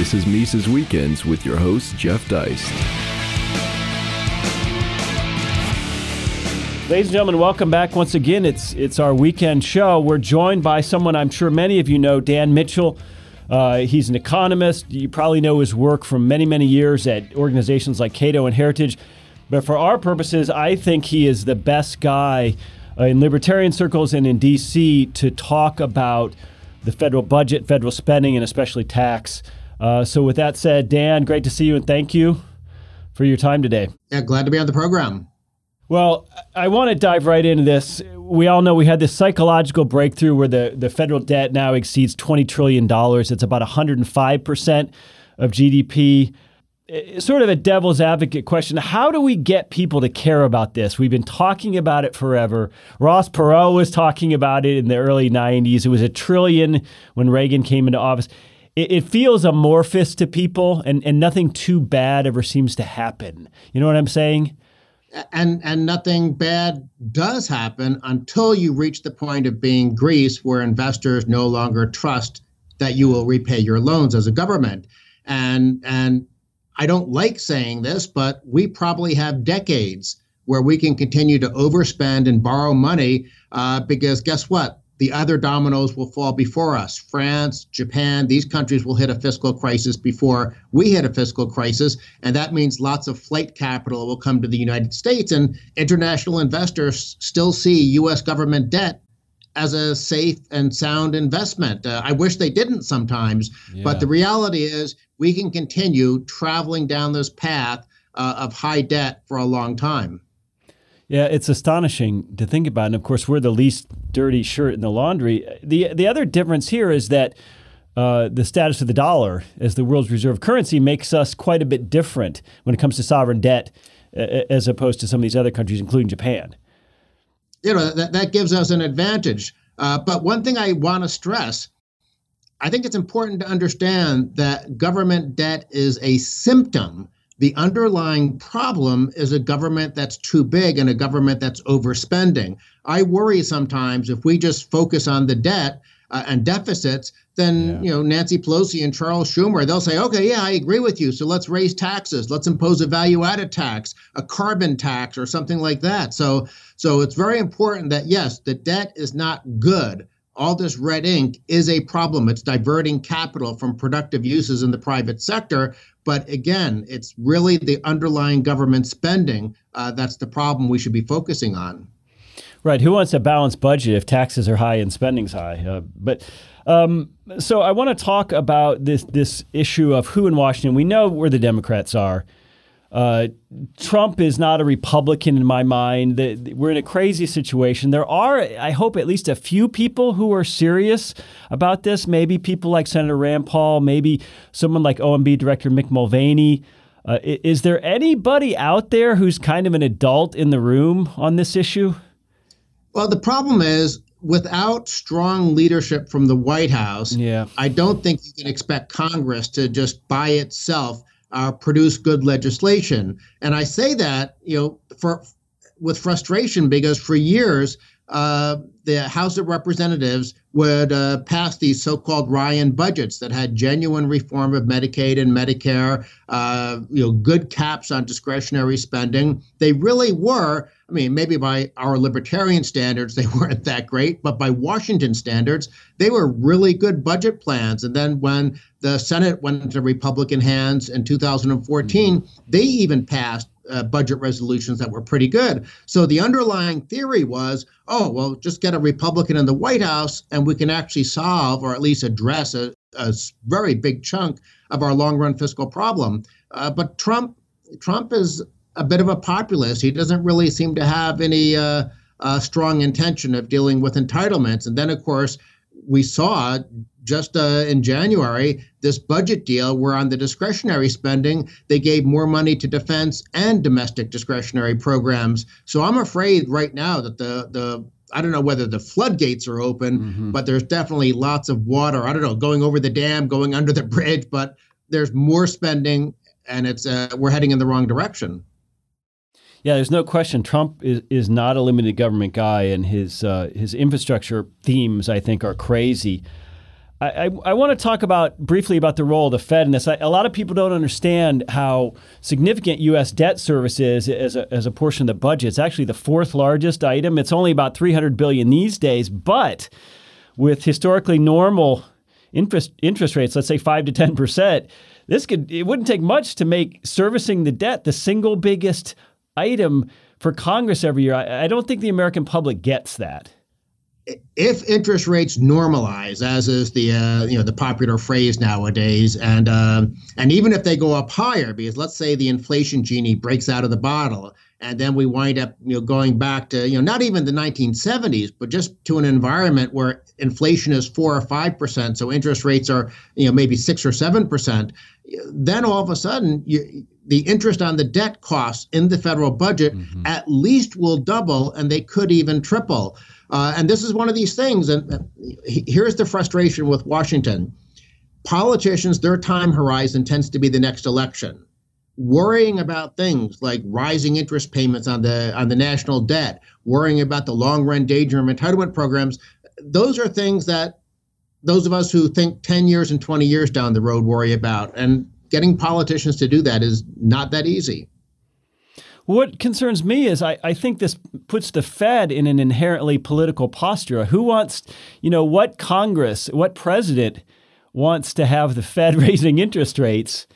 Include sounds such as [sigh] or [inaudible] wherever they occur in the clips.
This is Mises Weekends with your host, Jeff Deist. Ladies and gentlemen, welcome back once again. It's it's our weekend show. We're joined by someone I'm sure many of you know, Dan Mitchell. Uh, he's an economist. You probably know his work from many, many years at organizations like Cato and Heritage. But for our purposes, I think he is the best guy uh, in libertarian circles and in D.C. to talk about the federal budget, federal spending, and especially tax. Uh, so, with that said, Dan, great to see you and thank you for your time today. Yeah, glad to be on the program. Well, I want to dive right into this. We all know we had this psychological breakthrough where the, the federal debt now exceeds $20 trillion. It's about 105% of GDP. It's sort of a devil's advocate question. How do we get people to care about this? We've been talking about it forever. Ross Perot was talking about it in the early 90s. It was a trillion when Reagan came into office. It, it feels amorphous to people, and, and nothing too bad ever seems to happen. You know what I'm saying? and and nothing bad does happen until you reach the point of being Greece, where investors no longer trust that you will repay your loans as a government. And and I don't like saying this, but we probably have decades where we can continue to overspend and borrow money uh, because guess what? The other dominoes will fall before us. France, Japan, these countries will hit a fiscal crisis before we hit a fiscal crisis. And that means lots of flight capital will come to the United States. And international investors still see U.S. government debt as a safe and sound investment. Uh, I wish they didn't sometimes, yeah. but the reality is we can continue traveling down this path uh, of high debt for a long time. Yeah, it's astonishing to think about. And of course, we're the least dirty shirt in the laundry. The the other difference here is that uh, the status of the dollar as the world's reserve currency makes us quite a bit different when it comes to sovereign debt, as opposed to some of these other countries, including Japan. You know that that gives us an advantage. Uh, but one thing I want to stress. I think it's important to understand that government debt is a symptom the underlying problem is a government that's too big and a government that's overspending. I worry sometimes if we just focus on the debt uh, and deficits, then yeah. you know Nancy Pelosi and Charles Schumer, they'll say, okay, yeah, I agree with you. So let's raise taxes. Let's impose a value-added tax, a carbon tax, or something like that. So, so it's very important that yes, the debt is not good all this red ink is a problem. It's diverting capital from productive uses in the private sector. But again, it's really the underlying government spending uh, that's the problem we should be focusing on. Right. Who wants a balanced budget if taxes are high and spending's high? Uh, but um, so I want to talk about this this issue of who in Washington. We know where the Democrats are. Uh, Trump is not a Republican in my mind. We're in a crazy situation. There are, I hope, at least a few people who are serious about this. Maybe people like Senator Rand Paul, maybe someone like OMB Director Mick Mulvaney. Uh, is there anybody out there who's kind of an adult in the room on this issue? Well, the problem is without strong leadership from the White House, yeah. I don't think you can expect Congress to just by itself uh, produce good legislation. And I say that, you know, for with frustration because for years uh, the House of Representatives would uh, pass these so-called Ryan budgets that had genuine reform of Medicaid and Medicare, uh, you know, good caps on discretionary spending. They really were. I mean, maybe by our libertarian standards, they [laughs] weren't that great, but by Washington standards, they were really good budget plans. And then when the Senate went into Republican hands in 2014, they even passed uh, budget resolutions that were pretty good. So the underlying theory was, oh, well, just get a Republican in the White House and we can actually solve or at least address a, a very big chunk of our long run fiscal problem. Uh, but Trump, Trump is a bit of a populist. He doesn't really seem to have any uh, uh strong intention of dealing with entitlements. And then, of course, we saw just uh, in January this budget deal where on the discretionary spending they gave more money to defense and domestic discretionary programs. So I'm afraid right now that the the I don't know whether the floodgates are open, mm-hmm. but there's definitely lots of water. I don't know going over the dam, going under the bridge, but there's more spending, and it's uh, we're heading in the wrong direction. Yeah, there's no question. Trump is, is not a limited government guy, and his uh, his infrastructure themes, I think, are crazy. I, I, want to talk about briefly about the role of the Fed in this. I, a lot of people don't understand how significant U.S. debt service is as a, as a portion of the budget. It's actually the fourth largest item. It's only about 300 billion these days, but with historically normal interest interest rates, let's say five to 10 percent, this could it wouldn't take much to make servicing the debt the single biggest item for Congress every year. I, I don't think the American public gets that if interest rates normalize, as is the uh, you know the popular phrase nowadays, and uh, and even if they go up higher, because let's say the inflation genie breaks out of the bottle, and then we wind up you know going back to you know not even the 1970s, but just to an environment where inflation is four or five percent, so interest rates are you know maybe six or seven percent, then all of a sudden you, the interest on the debt costs in the federal budget mm-hmm. at least will double, and they could even triple. Uh, and this is one of these things. And uh, here's the frustration with Washington politicians, their time horizon tends to be the next election. Worrying about things like rising interest payments on the on the national debt, worrying about the long run danger and entitlement programs, those are things that those of us who think 10 years and 20 years down the road worry about. And getting politicians to do that is not that easy. What concerns me is I, I think this puts the Fed in an inherently political posture. Who wants, you know, what Congress, what president wants to have the Fed [laughs] raising interest rates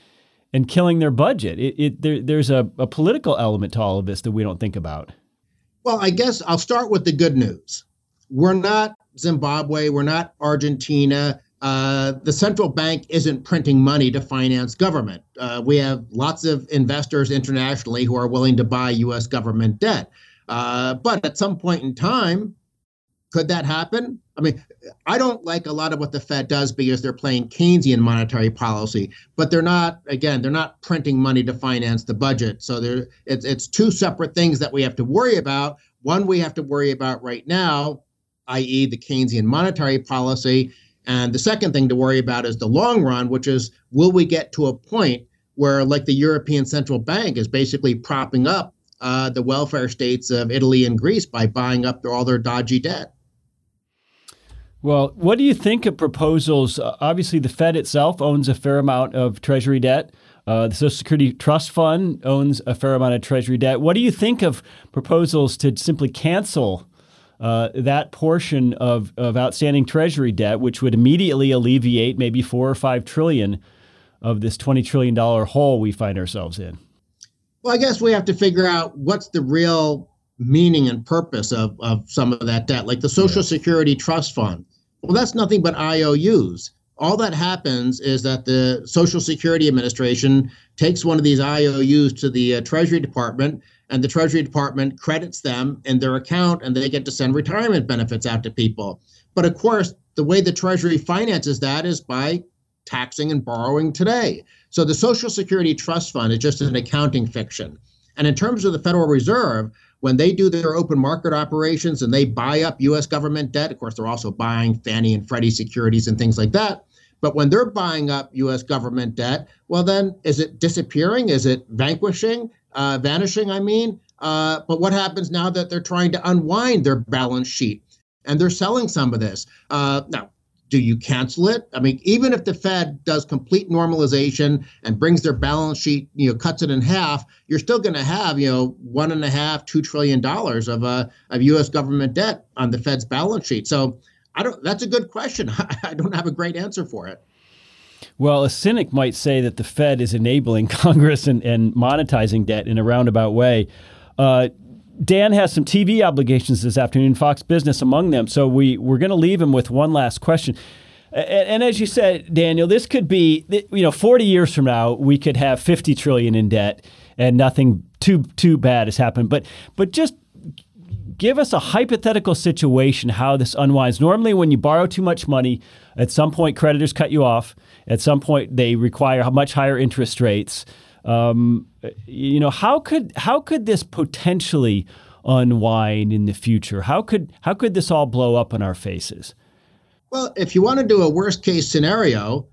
and killing their budget? It, it there, there's a, a political element to all of this that we don't think about. Well, I guess I'll start with the good news. We're not Zimbabwe, we're not Argentina, uh, the central bank isn't printing money to finance government. Uh, we have lots of investors internationally who are willing to buy U.S. government debt. Uh, but at some point in time, could that happen? I mean, I don't like a lot of what the Fed does because they're playing Keynesian monetary policy, but they're not. Again, they're not printing money to finance the budget. So there, it's it's two separate things that we have to worry about. One we have to worry about right now, i.e., the Keynesian monetary policy, and the second thing to worry about is the long run, which is will we get to a point where, like the European Central Bank is basically propping up uh, the welfare states of Italy and Greece by buying up all their dodgy debt? Well, what do you think of proposals? Uh, obviously, the Fed itself owns a fair amount of Treasury debt. Uh, the Social Security Trust Fund owns a fair amount of Treasury debt. What do you think of proposals to simply cancel uh, that portion of, of outstanding treasury debt, which would immediately alleviate maybe four or five trillion of this $20 trillion hole we find ourselves in? Well, I guess we have to figure out what's the real meaning and purpose of, of some of that debt, like the Social yeah. Security Trust Fund. Well, that's nothing but IOUs. All that happens is that the Social Security Administration takes one of these IOUs to the uh, Treasury Department and the Treasury Department credits them in their account and they get to send retirement benefits out to people. But of course, the way the Treasury finances that is by taxing and borrowing today. So the Social Security Trust Fund is just an accounting fiction. And in terms of the Federal Reserve, when they do their open market operations and they buy up US government debt, of course, they're also buying Fannie and Freddie securities and things like that. But when they're buying up US government debt, well, then is it disappearing? Is it vanquishing? Uh, vanishing, I mean. Uh, but what happens now that they're trying to unwind their balance sheet and they're selling some of this? Uh, now, do you cancel it? I mean, even if the Fed does complete normalization and brings their balance sheet, you know, cuts it in half, you're still going to have, you know, one and a half, two trillion dollars of uh, of U.S. government debt on the Fed's balance sheet. So, I don't. That's a good question. [laughs] I don't have a great answer for it. Well, a cynic might say that the Fed is enabling [laughs] Congress and, and monetizing debt in a roundabout way. Uh, Dan has some TV obligations this afternoon, Fox Business among them. So we, we're going to leave him with one last question. And, and, as you said, Daniel, this could be, you know, 40 years from now, we could have 50 trillion in debt and nothing too too bad has happened. But but just give us a hypothetical situation how this unwinds. Normally, when you borrow too much money, at some point creditors cut you off. At some point, they require much higher interest rates. Um, you know, how could how could this potentially unwind in the future? How could how could this all blow up in our faces? Well, if you want to do a worst case scenario,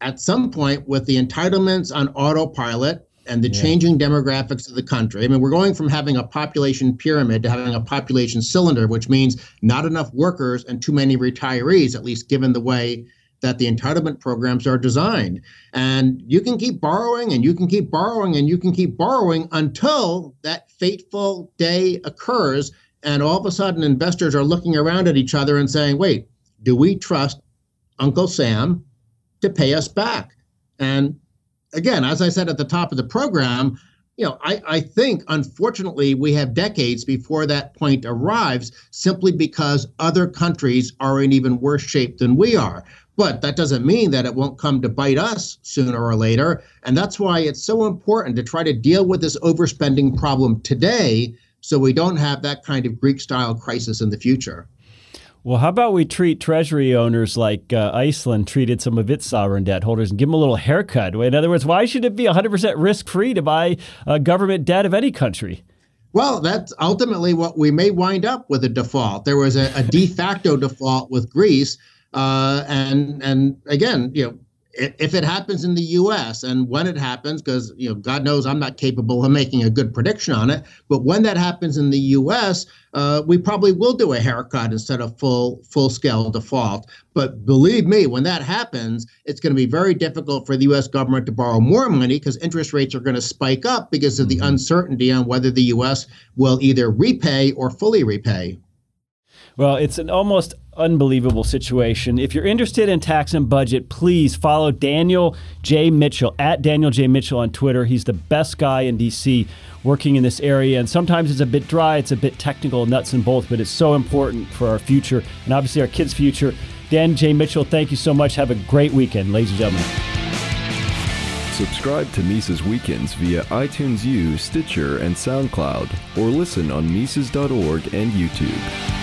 at some point with the entitlements on autopilot and the yeah. changing demographics of the country. I mean, we're going from having a population pyramid to having a population cylinder, which means not enough workers and too many retirees, at least given the way that the entitlement programs are designed. And you can keep borrowing and you can keep borrowing and you can keep borrowing until that fateful day occurs. And all of a sudden, investors are looking around at each other and saying, wait, do we trust Uncle Sam to pay us back? And again, as I said at the top of the program, you know, I, I think unfortunately we have decades before that point arrives simply because other countries are in even worse shape than we are. But that doesn't mean that it won't come to bite us sooner or later. And that's why it's so important to try to deal with this overspending problem today so we don't have that kind of Greek style crisis in the future. Well, how about we treat treasury owners like uh, Iceland treated some of its sovereign debt holders and give them a little haircut? In other words, why should it be 100% risk free to buy uh, government debt of any country? Well, that's ultimately what we may wind up with a default. There was a, a de facto [laughs] default with Greece. Uh, and and again, you know, if it happens in the U.S. and when it happens, because you know, God knows I'm not capable of making a good prediction on it. But when that happens in the U.S., uh, we probably will do a haircut instead of full full scale default. But believe me, when that happens, it's going to be very difficult for the U.S. government to borrow more money because interest rates are going to spike up because of the mm-hmm. uncertainty on whether the U.S. will either repay or fully repay. Well, it's an almost unbelievable situation. If you're interested in tax and budget, please follow Daniel J. Mitchell at Daniel J. Mitchell on Twitter. He's the best guy in DC working in this area. And sometimes it's a bit dry, it's a bit technical, nuts and bolts, but it's so important for our future and obviously our kids' future. Dan J. Mitchell, thank you so much. Have a great weekend, ladies and gentlemen. Subscribe to Mises Weekends via iTunes U, Stitcher, and SoundCloud, or listen on Mises.org and YouTube.